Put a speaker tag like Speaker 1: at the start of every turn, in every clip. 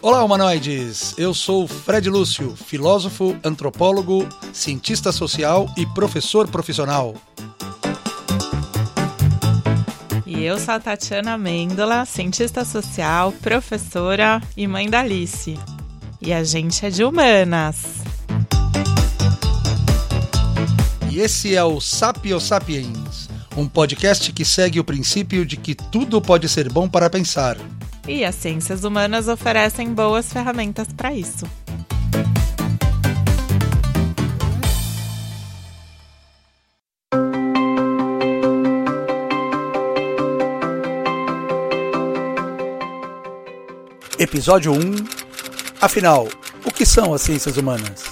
Speaker 1: Olá, humanoides! Eu sou Fred Lúcio, filósofo, antropólogo, cientista social e professor profissional.
Speaker 2: E eu sou a Tatiana Mendola, cientista social, professora e mãe da Alice. E a gente é de humanas.
Speaker 1: E esse é o Sapio Sapiens, um podcast que segue o princípio de que tudo pode ser bom para pensar.
Speaker 2: E as ciências humanas oferecem boas ferramentas para isso.
Speaker 1: Episódio 1 Afinal, o que são as ciências humanas?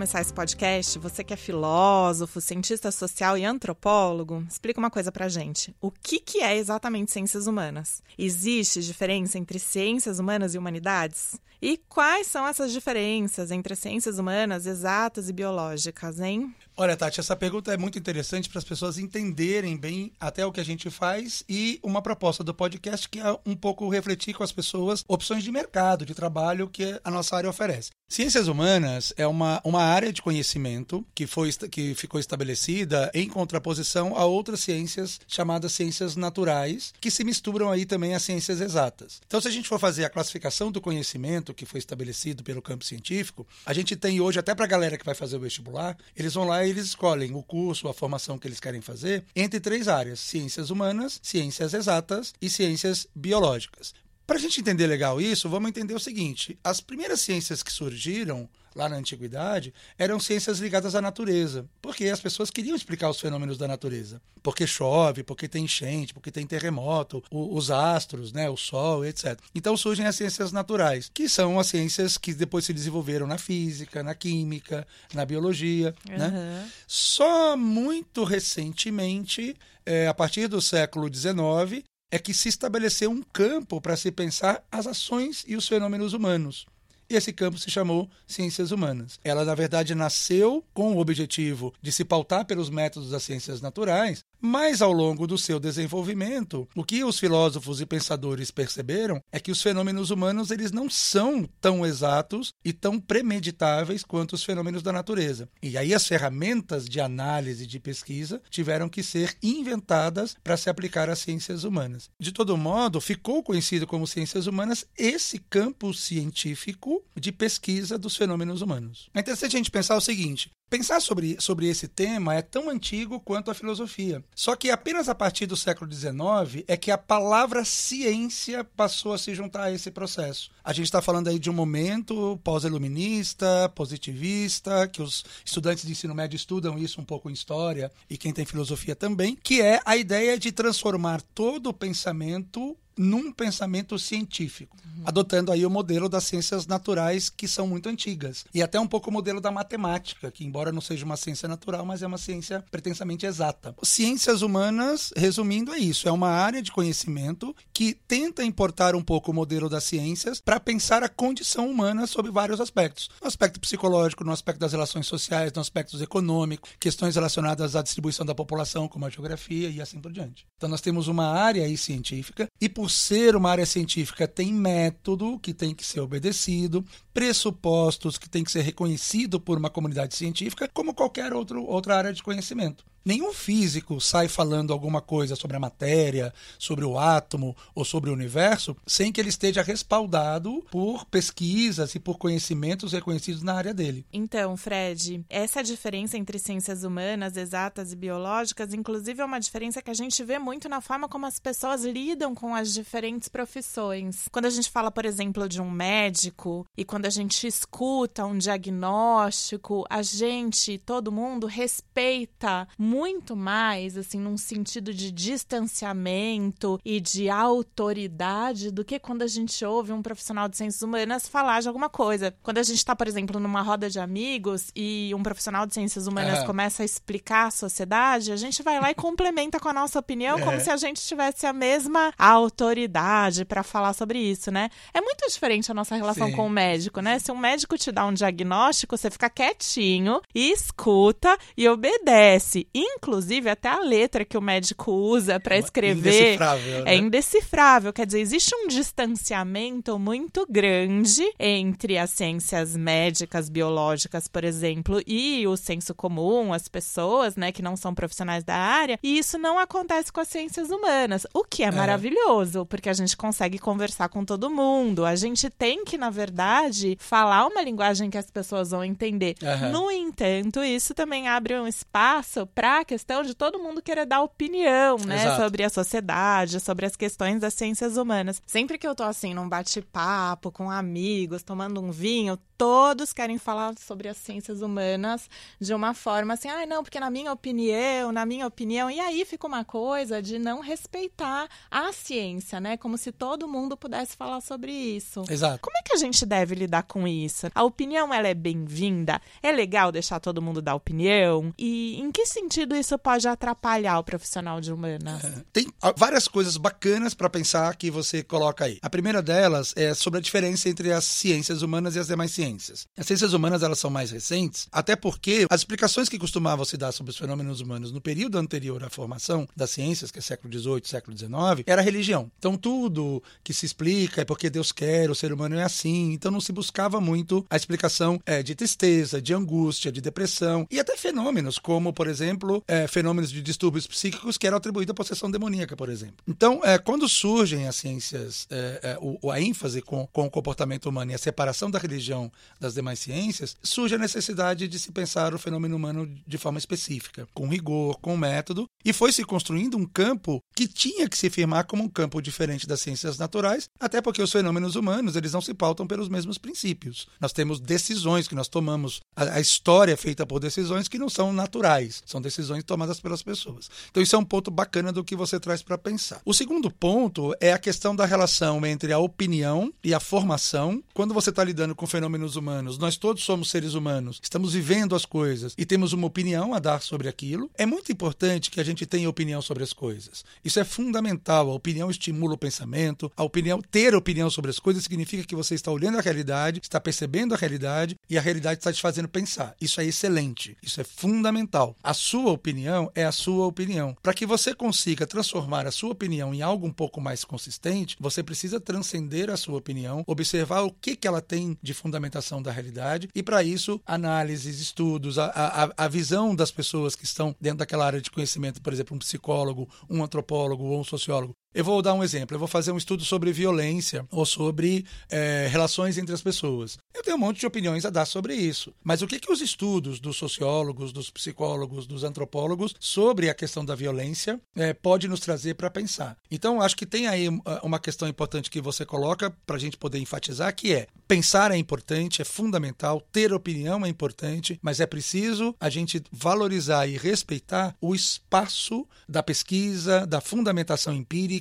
Speaker 2: Começar esse podcast, você que é filósofo, cientista social e antropólogo, explica uma coisa pra gente. O que, que é exatamente ciências humanas? Existe diferença entre ciências humanas e humanidades? E quais são essas diferenças entre ciências humanas, exatas e biológicas, hein?
Speaker 1: Olha, Tati, essa pergunta é muito interessante para as pessoas entenderem bem até o que a gente faz e uma proposta do podcast que é um pouco refletir com as pessoas opções de mercado, de trabalho que a nossa área oferece. Ciências humanas é uma, uma área de conhecimento que, foi, que ficou estabelecida em contraposição a outras ciências chamadas ciências naturais, que se misturam aí também às ciências exatas. Então, se a gente for fazer a classificação do conhecimento que foi estabelecido pelo campo científico, a gente tem hoje, até para a galera que vai fazer o vestibular, eles vão lá e eles escolhem o curso, a formação que eles querem fazer, entre três áreas: ciências humanas, ciências exatas e ciências biológicas. Para a gente entender legal isso, vamos entender o seguinte: as primeiras ciências que surgiram lá na antiguidade eram ciências ligadas à natureza, porque as pessoas queriam explicar os fenômenos da natureza. Porque chove, porque tem enchente, porque tem terremoto, os astros, né, o sol, etc. Então surgem as ciências naturais, que são as ciências que depois se desenvolveram na física, na química, na biologia. Uhum. Né? Só muito recentemente, é, a partir do século XIX, é que se estabeleceu um campo para se pensar as ações e os fenômenos humanos. E esse campo se chamou Ciências Humanas. Ela, na verdade, nasceu com o objetivo de se pautar pelos métodos das ciências naturais, mas ao longo do seu desenvolvimento, o que os filósofos e pensadores perceberam é que os fenômenos humanos eles não são tão exatos e tão premeditáveis quanto os fenômenos da natureza. E aí as ferramentas de análise e de pesquisa tiveram que ser inventadas para se aplicar às ciências humanas. De todo modo, ficou conhecido como ciências humanas esse campo científico de pesquisa dos fenômenos humanos. É interessante a gente pensar o seguinte: Pensar sobre, sobre esse tema é tão antigo quanto a filosofia. Só que apenas a partir do século XIX é que a palavra ciência passou a se juntar a esse processo. A gente está falando aí de um momento pós-iluminista, positivista, que os estudantes de ensino médio estudam isso um pouco em história e quem tem filosofia também, que é a ideia de transformar todo o pensamento num pensamento científico, uhum. adotando aí o modelo das ciências naturais que são muito antigas e até um pouco o modelo da matemática, que embora não seja uma ciência natural, mas é uma ciência pretensamente exata. Ciências humanas, resumindo, é isso, é uma área de conhecimento que tenta importar um pouco o modelo das ciências para pensar a condição humana sob vários aspectos, no aspecto psicológico, no aspecto das relações sociais, no aspecto econômico, questões relacionadas à distribuição da população, como a geografia e assim por diante. Então nós temos uma área aí científica e por ser uma área científica, tem método que tem que ser obedecido, pressupostos que tem que ser reconhecido por uma comunidade científica, como qualquer outro, outra área de conhecimento. Nenhum físico sai falando alguma coisa sobre a matéria, sobre o átomo ou sobre o universo sem que ele esteja respaldado por pesquisas e por conhecimentos reconhecidos na área dele.
Speaker 2: Então, Fred, essa diferença entre ciências humanas, exatas e biológicas, inclusive, é uma diferença que a gente vê muito na forma como as pessoas lidam com as diferentes profissões. Quando a gente fala, por exemplo, de um médico e quando a gente escuta um diagnóstico, a gente, todo mundo, respeita muito mais, assim, num sentido de distanciamento e de autoridade do que quando a gente ouve um profissional de ciências humanas falar de alguma coisa. Quando a gente está, por exemplo, numa roda de amigos e um profissional de ciências humanas começa a explicar a sociedade, a gente vai lá e complementa com a nossa opinião, é. como se a gente tivesse a mesma autoridade para falar sobre isso, né? É muito diferente a nossa relação Sim. com o médico, né? Se um médico te dá um diagnóstico, você fica quietinho e escuta e obedece. Inclusive, até a letra que o médico usa para escrever
Speaker 1: indecifrável, né?
Speaker 2: é indecifrável. Quer dizer, existe um distanciamento muito grande entre as ciências médicas, biológicas, por exemplo, e o senso comum, as pessoas, né, que não são profissionais da área. E isso não acontece com as ciências humanas, o que é, é. maravilhoso, porque a gente consegue conversar com todo mundo. A gente tem que, na verdade, falar uma linguagem que as pessoas vão entender. Uhum. No entanto, isso também abre um espaço para a questão de todo mundo querer dar opinião, né, Exato. sobre a sociedade, sobre as questões das ciências humanas. Sempre que eu tô assim num bate-papo com amigos, tomando um vinho, todos querem falar sobre as ciências humanas de uma forma assim, ah, não, porque na minha opinião, na minha opinião, e aí fica uma coisa de não respeitar a ciência, né? Como se todo mundo pudesse falar sobre isso.
Speaker 1: Exato.
Speaker 2: Como é que a gente deve lidar com isso? A opinião, ela é bem-vinda? É legal deixar todo mundo dar opinião? E em que sentido isso pode atrapalhar o profissional de humanas? É,
Speaker 1: tem várias coisas bacanas para pensar que você coloca aí. A primeira delas é sobre a diferença entre as ciências humanas e as demais ciências ciências. As ciências humanas elas são mais recentes, até porque as explicações que costumavam se dar sobre os fenômenos humanos no período anterior à formação das ciências, que é século XVIII, século XIX, era religião. Então tudo que se explica é porque Deus quer, o ser humano é assim. Então não se buscava muito a explicação é, de tristeza, de angústia, de depressão e até fenômenos como, por exemplo, é, fenômenos de distúrbios psíquicos que eram atribuídos à possessão demoníaca, por exemplo. Então, é, quando surgem as ciências, é, é, o, a ênfase com, com o comportamento humano e a separação da religião das demais ciências, surge a necessidade de se pensar o fenômeno humano de forma específica, com rigor, com método, e foi se construindo um campo que tinha que se firmar como um campo diferente das ciências naturais, até porque os fenômenos humanos eles não se pautam pelos mesmos princípios. Nós temos decisões que nós tomamos, a, a história é feita por decisões que não são naturais, são decisões tomadas pelas pessoas. Então isso é um ponto bacana do que você traz para pensar. O segundo ponto é a questão da relação entre a opinião e a formação. Quando você está lidando com fenômenos humanos, nós todos somos seres humanos, estamos vivendo as coisas e temos uma opinião a dar sobre aquilo. É muito importante que a gente tenha opinião sobre as coisas. Isso é fundamental. A opinião estimula o pensamento. A opinião, ter opinião sobre as coisas significa que você está olhando a realidade, está percebendo a realidade e a realidade está te fazendo pensar. Isso é excelente. Isso é fundamental. A sua opinião é a sua opinião. Para que você consiga transformar a sua opinião em algo um pouco mais consistente, você precisa transcender a sua opinião, observar o que, que ela tem de fundamentação da realidade, e para isso, análises, estudos, a, a, a visão das pessoas que estão dentro daquela área de conhecimento, por exemplo, um psicólogo, um antropólogo ou um sociólogo, eu vou dar um exemplo. Eu vou fazer um estudo sobre violência ou sobre é, relações entre as pessoas. Eu tenho um monte de opiniões a dar sobre isso. Mas o que, que os estudos dos sociólogos, dos psicólogos, dos antropólogos sobre a questão da violência é, pode nos trazer para pensar? Então, acho que tem aí uma questão importante que você coloca para a gente poder enfatizar, que é pensar é importante, é fundamental, ter opinião é importante, mas é preciso a gente valorizar e respeitar o espaço da pesquisa, da fundamentação empírica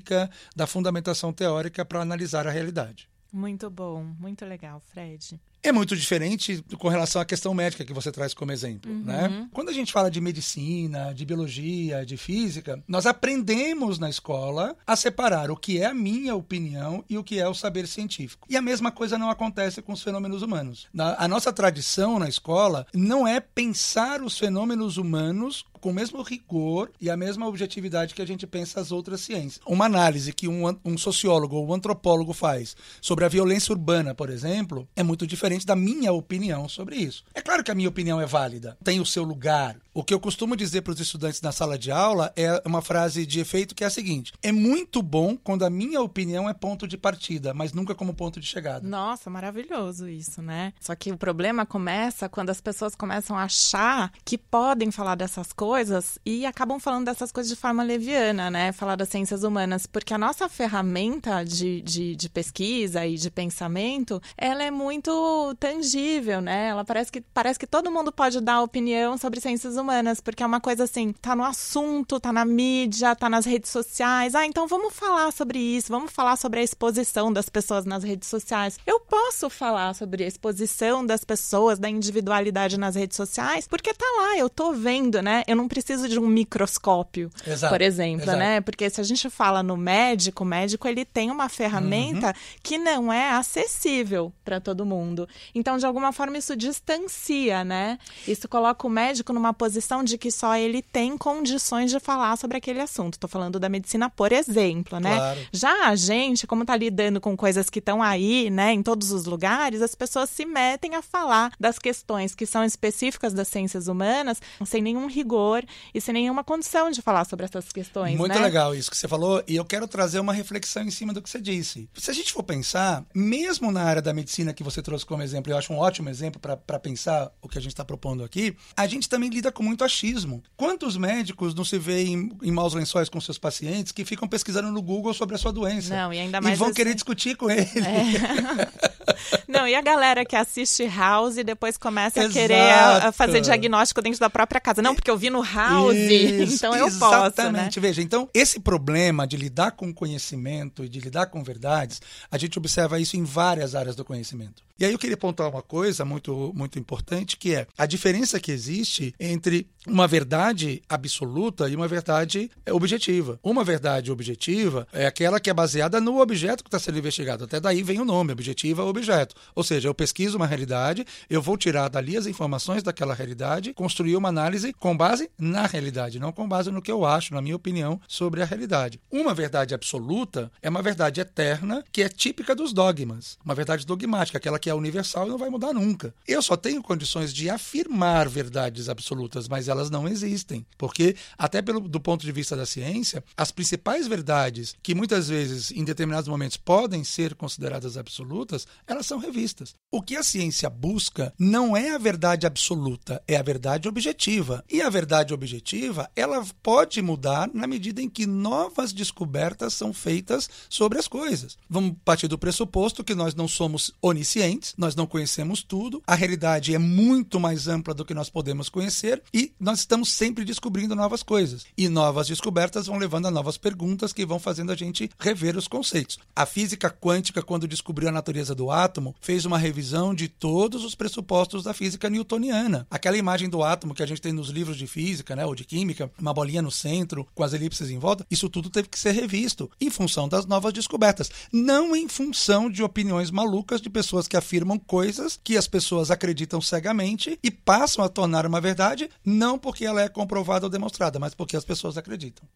Speaker 1: da fundamentação teórica para analisar a realidade.
Speaker 2: Muito bom, muito legal, Fred.
Speaker 1: É muito diferente com relação à questão médica que você traz como exemplo, uhum. né? Quando a gente fala de medicina, de biologia, de física, nós aprendemos na escola a separar o que é a minha opinião e o que é o saber científico. E a mesma coisa não acontece com os fenômenos humanos. a nossa tradição na escola não é pensar os fenômenos humanos com o mesmo rigor e a mesma objetividade que a gente pensa as outras ciências. Uma análise que um, um sociólogo ou um antropólogo faz sobre a violência urbana, por exemplo, é muito diferente da minha opinião sobre isso. É claro que a minha opinião é válida, tem o seu lugar, o que eu costumo dizer para os estudantes na sala de aula é uma frase de efeito que é a seguinte: é muito bom quando a minha opinião é ponto de partida, mas nunca como ponto de chegada.
Speaker 2: Nossa, maravilhoso isso, né? Só que o problema começa quando as pessoas começam a achar que podem falar dessas coisas coisas e acabam falando dessas coisas de forma leviana, né? Falar das ciências humanas, porque a nossa ferramenta de, de, de pesquisa e de pensamento, ela é muito tangível, né? Ela parece que, parece que todo mundo pode dar opinião sobre ciências humanas, porque é uma coisa assim, tá no assunto, tá na mídia, tá nas redes sociais. Ah, então vamos falar sobre isso, vamos falar sobre a exposição das pessoas nas redes sociais. Eu posso falar sobre a exposição das pessoas, da individualidade nas redes sociais, porque tá lá, eu tô vendo, né? Eu não preciso de um microscópio,
Speaker 1: Exato,
Speaker 2: por exemplo,
Speaker 1: exato.
Speaker 2: né? Porque se a gente fala no médico, o médico ele tem uma ferramenta
Speaker 1: Uhum.
Speaker 2: que não é acessível para todo mundo. Então, de alguma forma, isso distancia, né? Isso coloca o médico numa posição de que só ele tem condições de falar sobre aquele assunto. Estou falando da medicina, por exemplo, né?
Speaker 1: Claro.
Speaker 2: Já a gente, como está lidando com coisas que estão aí, né, em todos os lugares, as pessoas se metem a falar das questões que são específicas das ciências humanas sem nenhum rigor e sem nenhuma condição de falar sobre essas questões,
Speaker 1: Muito
Speaker 2: né?
Speaker 1: legal isso que você falou, e eu quero trazer uma reflexão em cima do que você disse. Se a gente for pensar, mesmo na área da medicina que você trouxe como exemplo, eu acho um ótimo exemplo para pensar o que a gente está propondo aqui, a gente também lida com muito achismo. Quantos médicos não se vê em, em maus lençóis com seus pacientes que ficam pesquisando no Google sobre a sua doença?
Speaker 2: Não, e ainda mais
Speaker 1: vão
Speaker 2: assim-
Speaker 1: querer discutir com ele.
Speaker 2: Não, e a galera que assiste House e depois começa a
Speaker 1: Exato.
Speaker 2: querer a, a fazer diagnóstico dentro da própria casa. Não, porque eu vi no House,
Speaker 1: Isso,
Speaker 2: então eu posso, né?
Speaker 1: Exatamente. Veja, então, esse problema de lidar com conhecimento e de lidar com verdades, a gente observa isso em várias áreas do conhecimento. E aí eu queria apontar uma coisa muito, muito importante, que é a diferença que existe entre uma verdade absoluta e uma verdade objetiva. Uma verdade objetiva é aquela que é baseada no objeto que está sendo investigado. Até daí vem o nome, objetiva objeto. Ou seja, eu pesquiso uma realidade, eu vou tirar dali as informações daquela realidade, construir uma análise com base na realidade, não com base no que eu acho, na minha opinião, sobre a realidade. Uma verdade absoluta é uma verdade eterna que é típica dos dogmas. Uma verdade dogmática, aquela que é universal e não vai mudar nunca. Eu só tenho condições de afirmar verdades absolutas, mas elas não existem. Porque, até pelo, do ponto de vista da ciência, as principais verdades que muitas vezes, em determinados momentos, podem ser consideradas absolutas, elas são revistas. O que a ciência busca não é a verdade absoluta, é a verdade objetiva. E a verdade objetiva, ela pode mudar na medida em que novas descobertas são feitas sobre as coisas. Vamos partir do pressuposto que nós não somos oniscientes, nós não conhecemos tudo, a realidade é muito mais ampla do que nós podemos conhecer e nós estamos sempre descobrindo novas coisas. E novas descobertas vão levando a novas perguntas que vão fazendo a gente rever os conceitos. A física quântica, quando descobriu a natureza do átomo, fez uma revisão de todos os pressupostos da física newtoniana. Aquela imagem do átomo que a gente tem nos livros de física, né, ou de química, uma bolinha no centro, com as elipses em volta, isso tudo teve que ser revisto em função das novas descobertas, não em função de opiniões malucas de pessoas que afirmam coisas que as pessoas acreditam cegamente e passam a tornar uma verdade, não porque ela é comprovada ou demonstrada, mas porque as pessoas acreditam.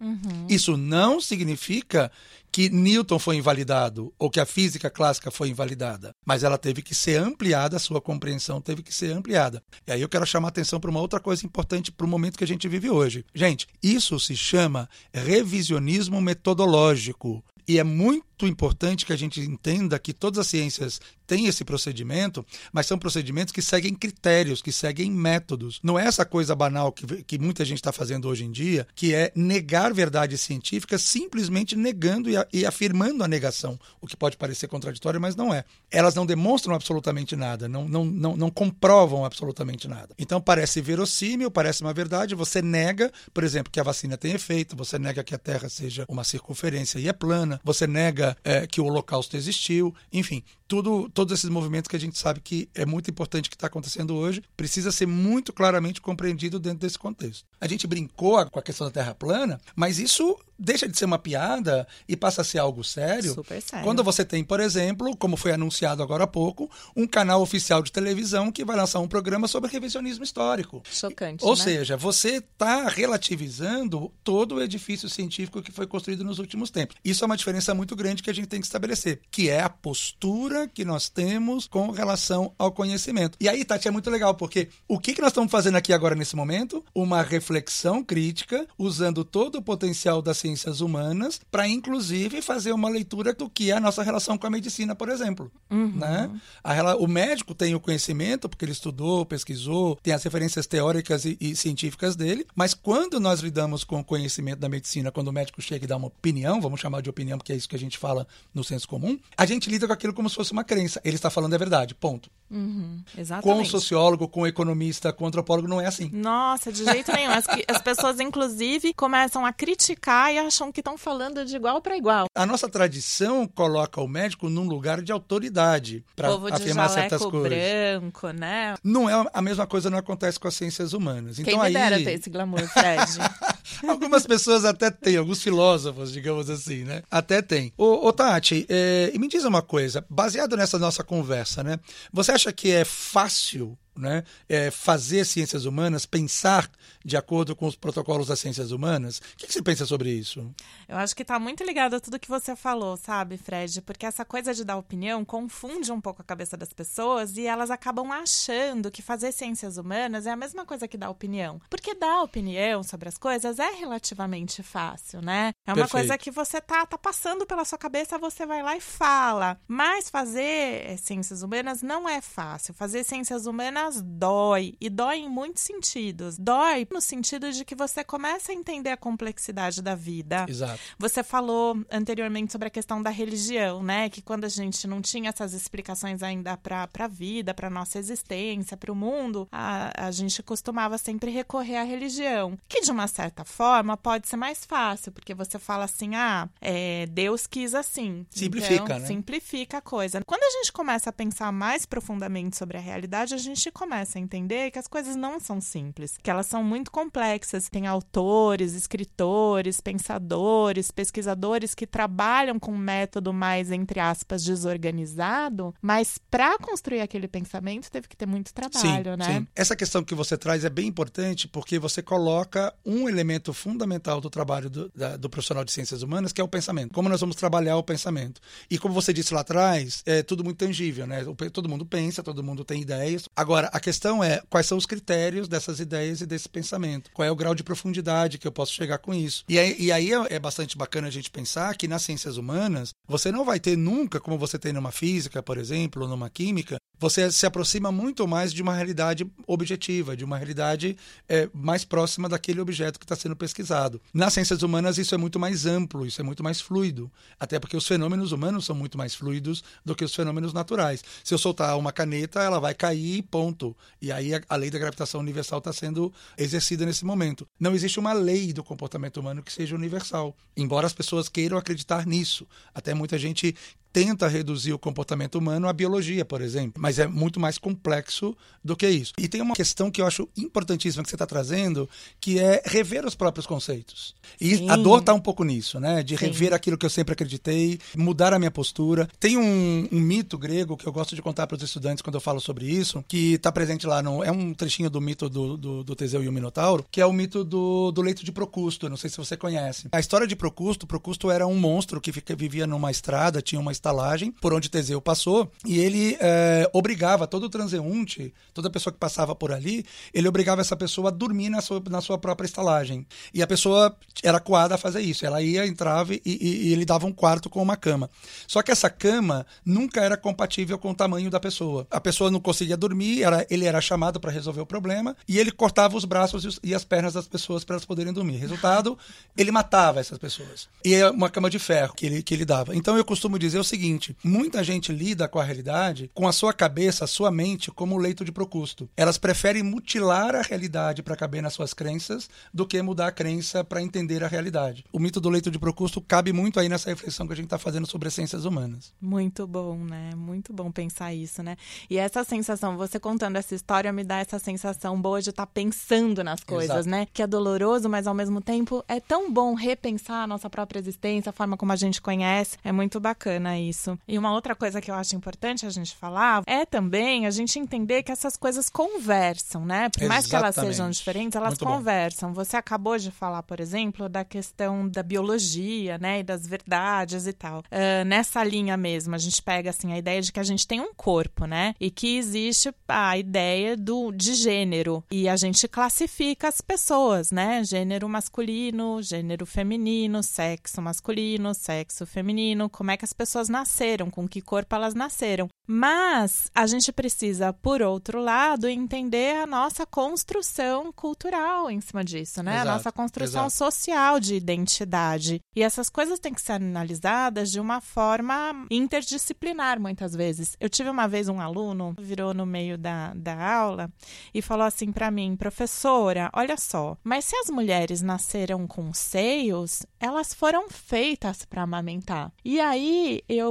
Speaker 1: Isso não significa que Newton foi invalidado ou que a física clássica foi invalidada, mas ela teve que ser ampliada, a sua compreensão teve que ser ampliada. E aí eu quero chamar a atenção para uma outra coisa importante para o momento que a gente vive hoje. Gente, isso se chama revisionismo metodológico. E é muito importante que a gente entenda que todas as ciências têm esse procedimento, mas são procedimentos que seguem critérios, que seguem métodos. Não é essa coisa banal que, que muita gente está fazendo hoje em dia, que é negar verdades científicas simplesmente negando e, a, e afirmando a negação, o que pode parecer contraditório, mas não é. Elas não demonstram absolutamente nada, não, não, não, não comprovam absolutamente nada. Então parece verossímil, parece uma verdade, você nega, por exemplo, que a vacina tem efeito, você nega que a Terra seja uma circunferência e é plana, você nega é, que o Holocausto existiu, enfim, tudo, todos esses movimentos que a gente sabe que é muito importante que está acontecendo hoje, precisa ser muito claramente compreendido dentro desse contexto. A gente brincou com a questão da Terra plana, mas isso deixa de ser uma piada e passa a ser algo sério.
Speaker 2: Super sério.
Speaker 1: Quando você tem, por exemplo, como foi anunciado agora há pouco, um canal oficial de televisão que vai lançar um programa sobre revisionismo histórico.
Speaker 2: Chocante,
Speaker 1: Ou
Speaker 2: né?
Speaker 1: seja, você está relativizando todo o edifício científico que foi construído nos últimos tempos. Isso é uma diferença muito grande que a gente tem que estabelecer, que é a postura que nós temos com relação ao conhecimento. E aí, Tati, é muito legal, porque o que, que nós estamos fazendo aqui agora nesse momento? Uma reflexão crítica, usando todo o potencial da ciência ciências humanas para, inclusive, fazer uma leitura do que é a nossa relação com a medicina, por exemplo.
Speaker 2: Uhum.
Speaker 1: Né? A, o médico tem o conhecimento, porque ele estudou, pesquisou, tem as referências teóricas e, e científicas dele, mas quando nós lidamos com o conhecimento da medicina, quando o médico chega e dá uma opinião, vamos chamar de opinião, porque é isso que a gente fala no senso comum, a gente lida com aquilo como se fosse uma crença. Ele está falando a verdade, ponto.
Speaker 2: Uhum,
Speaker 1: com sociólogo, com economista, com antropólogo, não é assim.
Speaker 2: Nossa, de jeito nenhum. As, as pessoas, inclusive, começam a criticar e acham que estão falando de igual para igual.
Speaker 1: A nossa tradição coloca o médico num lugar de autoridade para afirmar certas coisas.
Speaker 2: branco, né?
Speaker 1: Não é a mesma coisa, não acontece com as ciências humanas. Então,
Speaker 2: Quem me
Speaker 1: aí...
Speaker 2: dera ter esse glamour, Fred.
Speaker 1: Algumas pessoas até têm, alguns filósofos, digamos assim, né? Até tem. Ô, ô Tati, é, me diz uma coisa, baseado nessa nossa conversa, né? Você acha que é fácil né, é, fazer ciências humanas, pensar de acordo com os protocolos das ciências humanas. O que, que você pensa sobre isso?
Speaker 2: Eu acho que está muito ligado a tudo que você falou, sabe, Fred? Porque essa coisa de dar opinião confunde um pouco a cabeça das pessoas e elas acabam achando que fazer ciências humanas é a mesma coisa que dar opinião. Porque dar opinião sobre as coisas é relativamente fácil, né? É uma
Speaker 1: Perfeito.
Speaker 2: coisa que você tá, tá passando pela sua cabeça, você vai lá e fala. Mas fazer é, ciências humanas não é fácil. Fazer ciências humanas dói. E dói em muitos sentidos. Dói no sentido de que você começa a entender a complexidade da vida.
Speaker 1: Exato.
Speaker 2: Você falou anteriormente sobre a questão da religião, né? Que quando a gente não tinha essas explicações ainda para a vida, para nossa existência, para o mundo, a, a gente costumava sempre recorrer à religião. Que de uma certa forma pode ser mais fácil, porque você fala assim: ah, é, Deus quis assim.
Speaker 1: Simplifica,
Speaker 2: então,
Speaker 1: né?
Speaker 2: Simplifica a coisa. Quando a gente começa a pensar mais profundamente sobre a realidade, a gente começa a entender que as coisas não são simples, que elas são muito complexas. Tem autores, escritores, pensadores, pesquisadores que trabalham com um método mais, entre aspas, desorganizado, mas para construir aquele pensamento teve que ter muito trabalho,
Speaker 1: sim,
Speaker 2: né?
Speaker 1: Sim. Essa questão que você traz é bem importante porque você coloca um elemento fundamental do trabalho do, da, do profissional de ciências humanas, que é o pensamento. Como nós vamos trabalhar o pensamento. E como você disse lá atrás, é tudo muito tangível, né? Todo mundo pensa, todo mundo tem ideias. Agora, a questão é quais são os critérios dessas ideias e desse pensamento. Qual é o grau de profundidade que eu posso chegar com isso. E aí, e aí é, é bastante bacana a gente pensar que nas ciências humanas, você não vai ter nunca, como você tem numa física, por exemplo, ou numa química, você se aproxima muito mais de uma realidade objetiva, de uma realidade é, mais próxima daquele objeto que está sendo pesquisado. Nas ciências humanas, isso é muito mais amplo, isso é muito mais fluido, até porque os fenômenos humanos são muito mais fluidos do que os fenômenos naturais. Se eu soltar uma caneta, ela vai cair, ponto. E aí a, a lei da gravitação universal está sendo exercida nesse momento. Não existe uma lei do comportamento humano que seja universal, embora as pessoas queiram acreditar nisso. Até muita gente tenta reduzir o comportamento humano à biologia, por exemplo, mas é muito mais complexo do que isso. E tem uma questão que eu acho importantíssima que você está trazendo, que é rever os próprios conceitos. E
Speaker 2: Sim.
Speaker 1: a dor está um pouco nisso, né? De
Speaker 2: Sim.
Speaker 1: rever aquilo que eu sempre acreditei, mudar a minha postura. Tem um, um mito grego que eu gosto de contar para os estudantes quando eu falo sobre isso, que está presente lá, no, é um trechinho do mito do, do, do, Teseu e o Minotauro, que é o mito do, do leito de Procusto. Não sei se você conhece. A história de Procusto, Procusto era um monstro que fica, vivia numa estrada, tinha uma estalagem por onde Teseu passou e ele é, obrigava todo transeunte, toda pessoa que passava por ali, ele obrigava essa pessoa a dormir na sua, na sua própria estalagem. E a pessoa era coada a fazer isso. Ela ia, entrava e, e, e ele dava um quarto com uma cama. Só que essa cama nunca era compatível com o tamanho da pessoa. A pessoa não conseguia dormir, era, ele era chamado para resolver o problema e ele cortava os braços e, os, e as pernas das pessoas para elas poderem dormir. Resultado, ele matava essas pessoas. E é uma cama de ferro que ele, que ele dava. Então eu costumo dizer o seguinte: muita gente lida com a realidade, com a sua cabeça, a sua mente, como leito de procusto. Elas preferem mutilar a realidade para caber nas suas crenças do que mudar a crença para entender a realidade. O mito do leito de procusto cabe muito aí nessa reflexão que a gente está fazendo sobre as ciências humanas.
Speaker 2: Muito bom, né? Muito bom pensar isso, né? E essa sensação, você contando essa história me dá essa sensação boa de estar tá pensando nas coisas,
Speaker 1: Exato.
Speaker 2: né? Que é doloroso, mas ao mesmo tempo é tão bom repensar a nossa própria existência, a forma como a gente conhece. É muito bacana isso. E uma outra coisa que eu acho importante a gente falar é também a gente entender que essas coisas conversam, né? Por mais que elas sejam diferentes, elas Muito conversam. Bom. Você acabou de falar, por exemplo, da questão da biologia, né? E das verdades e tal. Uh, nessa linha mesmo, a gente pega assim a ideia de que a gente tem um corpo, né? E que existe a ideia do de gênero. E a gente classifica as pessoas, né? Gênero masculino, gênero feminino, sexo masculino, sexo feminino, como é que as pessoas nasceram, com que corpo elas nasceram. Mas a gente precisa, por outro lado, entender a nossa construção cultural em cima disso, né? Exato, a nossa construção exato. social de identidade. E essas coisas têm que ser analisadas de uma forma interdisciplinar, muitas vezes. Eu tive uma vez um aluno, virou no meio da, da aula e falou assim para mim, professora, olha só, mas se as mulheres nasceram com seios, elas foram feitas para amamentar. E aí eu,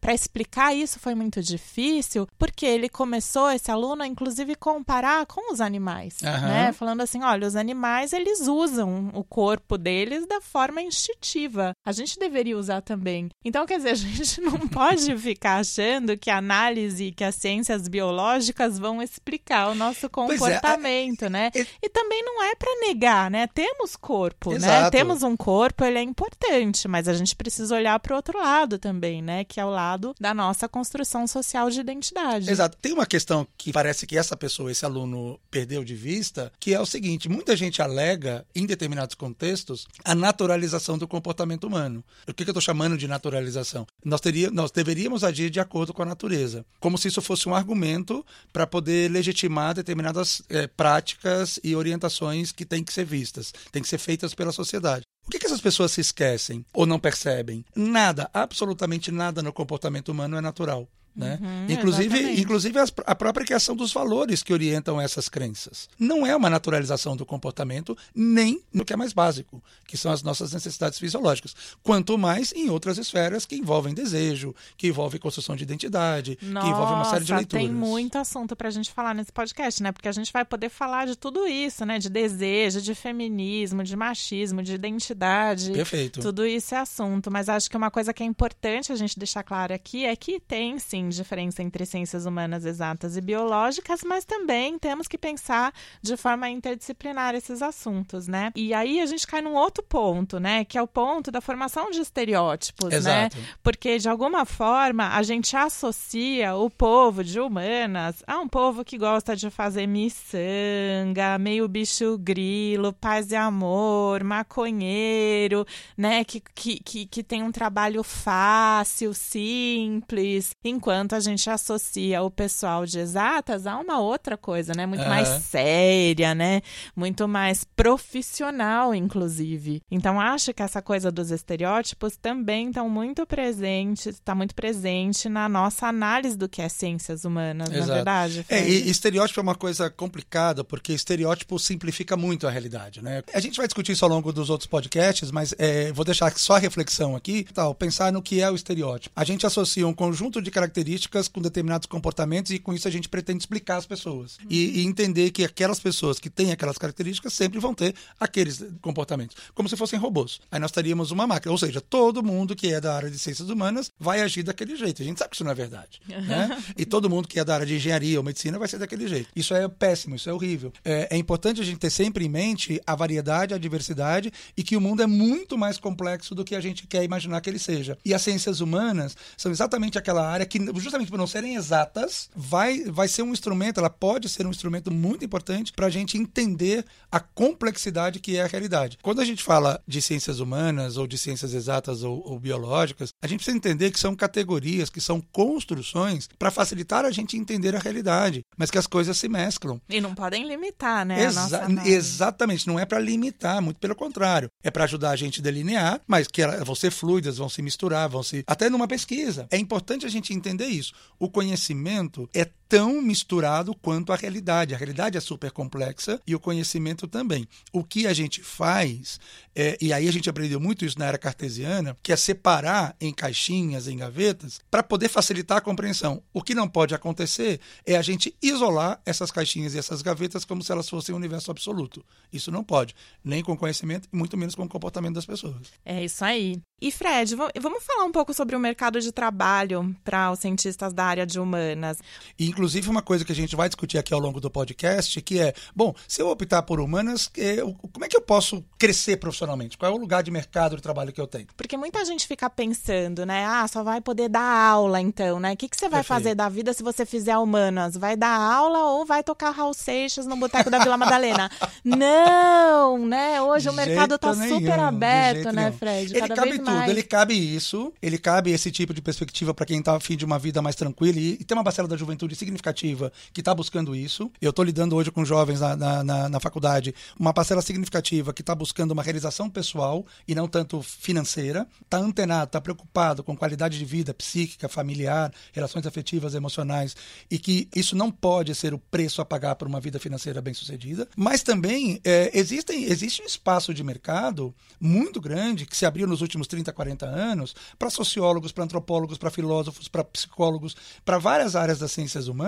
Speaker 2: para explicar isso foi muito difícil, porque ele começou esse aluno a inclusive comparar com os animais, uhum. né? Falando assim, olha, os animais eles usam o corpo deles da forma instintiva. A gente deveria usar também. Então, quer dizer, a gente não pode ficar achando que a análise, que as ciências biológicas vão explicar o nosso comportamento, é, né? É, e também não é para negar, né? Temos corpo, né? Exato. né? Temos um corpo, ele é importante, mas a gente precisa olhar para o outro lado também, né? Que é o lado da nossa construção social de identidade.
Speaker 1: Exato. Tem uma questão que parece que essa pessoa, esse aluno, perdeu de vista, que é o seguinte: muita gente alega, em determinados contextos, a naturalização do comportamento humano. O que, que eu estou chamando de naturalização? Nós, teria, nós deveríamos agir de acordo com a natureza, como se isso fosse um argumento para poder legitimar determinadas é, práticas e orientações que têm que ser vistas, têm que ser feitas pela sociedade. O que, que essas pessoas se esquecem ou não percebem? Nada, absolutamente nada no comportamento humano é natural. Né? Uhum, inclusive, inclusive a própria criação dos valores que orientam essas crenças. Não é uma naturalização do comportamento, nem no que é mais básico, que são as nossas necessidades fisiológicas. Quanto mais em outras esferas que envolvem desejo, que envolvem construção de identidade,
Speaker 2: Nossa,
Speaker 1: que envolvem uma série de leituras.
Speaker 2: Tem muito assunto para a gente falar nesse podcast, né? Porque a gente vai poder falar de tudo isso, né? De desejo, de feminismo, de machismo, de identidade.
Speaker 1: Perfeito.
Speaker 2: Tudo isso é assunto. Mas acho que uma coisa que é importante a gente deixar claro aqui é que tem sim sim diferença entre ciências humanas exatas e biológicas, mas também temos que pensar de forma interdisciplinar esses assuntos, né? E aí a gente cai num outro ponto, né? Que é o ponto da formação de estereótipos, né? Exato. né? Porque de alguma forma a gente associa o povo de humanas a um povo que gosta de fazer miçanga, meio bicho grilo, paz e amor, maconheiro, né? Que, que, que, que tem um trabalho fácil, simples, enquanto enquanto a gente associa o pessoal de exatas a uma outra coisa, né? Muito uhum. mais séria, né? Muito mais profissional, inclusive. Então, acho que essa coisa dos estereótipos também estão muito presentes, está muito presente na nossa análise do que é ciências humanas, Exato. na verdade.
Speaker 1: É, e estereótipo é uma coisa complicada, porque estereótipo simplifica muito a realidade, né? A gente vai discutir isso ao longo dos outros podcasts, mas é, vou deixar só a reflexão aqui, tal, pensar no que é o estereótipo. A gente associa um conjunto de características características com determinados comportamentos e com isso a gente pretende explicar as pessoas e, e, entender que aquelas pessoas que têm aquelas características sempre vão ter aqueles comportamentos, como se fossem robôs. Aí nós teríamos uma máquina, ou seja, todo mundo que é da área de ciências humanas vai agir daquele jeito. A gente sabe que isso não é verdade. Né? E todo mundo que é da área de engenharia ou medicina vai ser daquele jeito. Isso é péssimo, isso é horrível. É, é importante a gente ter sempre em mente a variedade, a diversidade e que o mundo é muito mais complexo do que a gente quer imaginar que ele seja. E as ciências humanas são exatamente aquela área que justamente por não serem exatas, vai, vai ser um instrumento, ela pode ser um instrumento muito importante para a gente entender a complexidade que é a realidade. Quando a gente fala de ciências humanas, ou de ciências exatas ou, ou biológicas, a gente precisa entender que são categorias, que são construções para facilitar a gente entender a realidade, mas que as coisas se mesclam.
Speaker 2: E não podem limitar, né?
Speaker 1: Exa exatamente, não é para limitar, muito pelo contrário. É para ajudar a gente a delinear, mas que elas vão ser fluidas, vão se misturar, vão se. Até numa pesquisa. É importante a gente entender entender isso. O conhecimento é tão misturado quanto a realidade. A realidade é super complexa e o conhecimento também. O que a gente faz, é, e aí a gente aprendeu muito isso na era cartesiana, que é separar em caixinhas, em gavetas, para poder facilitar a compreensão. O que não pode acontecer é a gente isolar essas caixinhas e essas gavetas como se elas fossem um universo absoluto. Isso não pode, nem com conhecimento e muito menos com o comportamento das pessoas.
Speaker 2: É isso aí. E Fred, vamos falar um pouco sobre o mercado de trabalho para os cientistas da área de humanas.
Speaker 1: E, inclusive, uma coisa que a gente vai discutir aqui ao longo do podcast, que é, bom, se eu optar por humanas, como é que eu posso crescer profissionalmente? Qual é o lugar de mercado de trabalho que eu tenho?
Speaker 2: Porque muita gente fica pensando, né? Ah, só vai poder dar aula, então, né? O que, que você vai Perfeito. fazer da vida se você fizer humanas? Vai dar aula ou vai tocar Raul Seixas no boteco da Vila Madalena? Não, né? Hoje de o mercado está super aberto, né, Fred?
Speaker 1: Cada Ele cabe tudo, ele cabe isso, ele cabe esse tipo de perspectiva para quem está afim de uma vida mais tranquila e, e tem uma parcela da juventude significativa que está buscando isso. Eu estou lidando hoje com jovens na, na, na, na faculdade, uma parcela significativa que está buscando uma realização pessoal e não tanto financeira, está antenado, está preocupado com qualidade de vida psíquica, familiar, relações afetivas, emocionais e que isso não pode ser o preço a pagar por uma vida financeira bem sucedida. Mas também é, existem, existe um espaço de mercado muito grande que se abriu nos últimos 30, 40 anos para sociólogos, para antropólogos, para filósofos, para psicólogos, para várias áreas das ciências humanas,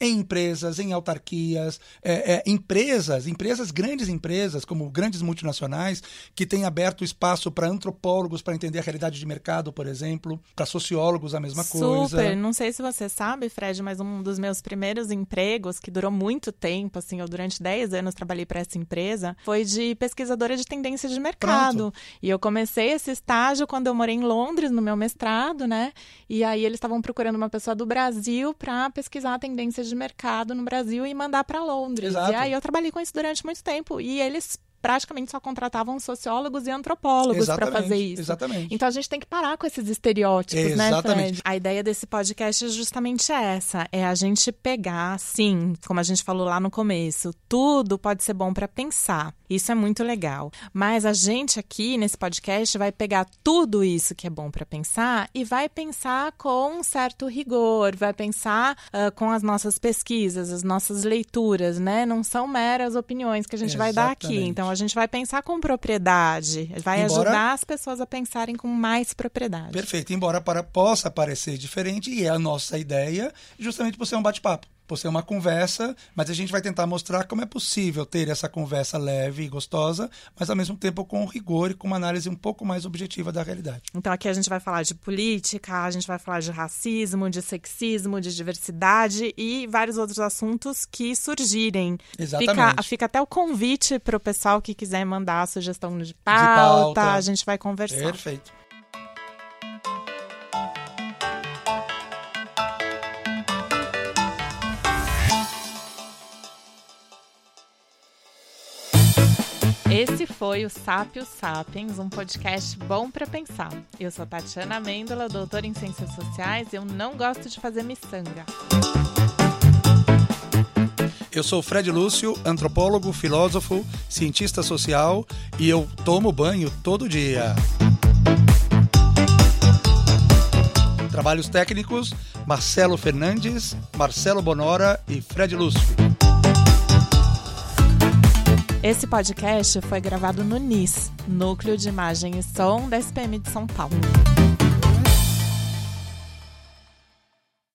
Speaker 1: em empresas, em autarquias, é, é, empresas, empresas, grandes empresas, como grandes multinacionais, que têm aberto espaço para antropólogos para entender a realidade de mercado, por exemplo, para sociólogos a mesma
Speaker 2: Super.
Speaker 1: coisa.
Speaker 2: Super, não sei se você sabe, Fred, mas um dos meus primeiros empregos, que durou muito tempo, assim, eu durante 10 anos trabalhei para essa empresa, foi de pesquisadora de tendência de mercado. Pronto. E eu comecei esse estágio quando eu morei em Londres, no meu mestrado, né? E aí eles estavam procurando uma pessoa do Brasil para pesquisar tendências de mercado no Brasil e mandar para Londres.
Speaker 1: Exato.
Speaker 2: E aí eu trabalhei com isso durante muito tempo. E eles praticamente só contratavam sociólogos e antropólogos para fazer isso.
Speaker 1: Exatamente.
Speaker 2: Então a gente tem que parar com esses estereótipos, né,
Speaker 1: exatamente.
Speaker 2: né, Fred? A ideia desse podcast é justamente essa, é a gente pegar, sim, como a gente falou lá no começo, tudo pode ser bom para pensar. Isso é muito legal. Mas a gente aqui nesse podcast vai pegar tudo isso que é bom para pensar e vai pensar com um certo rigor, vai pensar uh, com as nossas pesquisas, as nossas leituras, né? Não são meras opiniões que a gente
Speaker 1: Exatamente.
Speaker 2: vai dar aqui. Então a gente vai pensar com propriedade, vai embora, ajudar as pessoas a pensarem com mais propriedade.
Speaker 1: Perfeito, embora para, possa parecer diferente, e é a nossa ideia, justamente por ser um bate-papo por ser uma conversa, mas a gente vai tentar mostrar como é possível ter essa conversa leve e gostosa, mas ao mesmo tempo com rigor e com uma análise um pouco mais objetiva da realidade.
Speaker 2: Então aqui a gente vai falar de política, a gente vai falar de racismo, de sexismo, de diversidade e vários outros assuntos que surgirem.
Speaker 1: Exatamente.
Speaker 2: Fica, fica até o convite para o pessoal que quiser mandar a sugestão de pauta, de pauta. a gente vai conversar.
Speaker 1: Perfeito.
Speaker 2: Foi o Sápio Sapiens, um podcast bom para pensar. Eu sou Tatiana Amêndola, doutora em Ciências Sociais e eu não gosto de fazer miçanga.
Speaker 1: Eu sou Fred Lúcio, antropólogo, filósofo, cientista social e eu tomo banho todo dia. Trabalhos técnicos: Marcelo Fernandes, Marcelo Bonora e Fred Lúcio.
Speaker 2: Esse podcast foi gravado no NIS, Núcleo de Imagem e Som da SPM de São Paulo.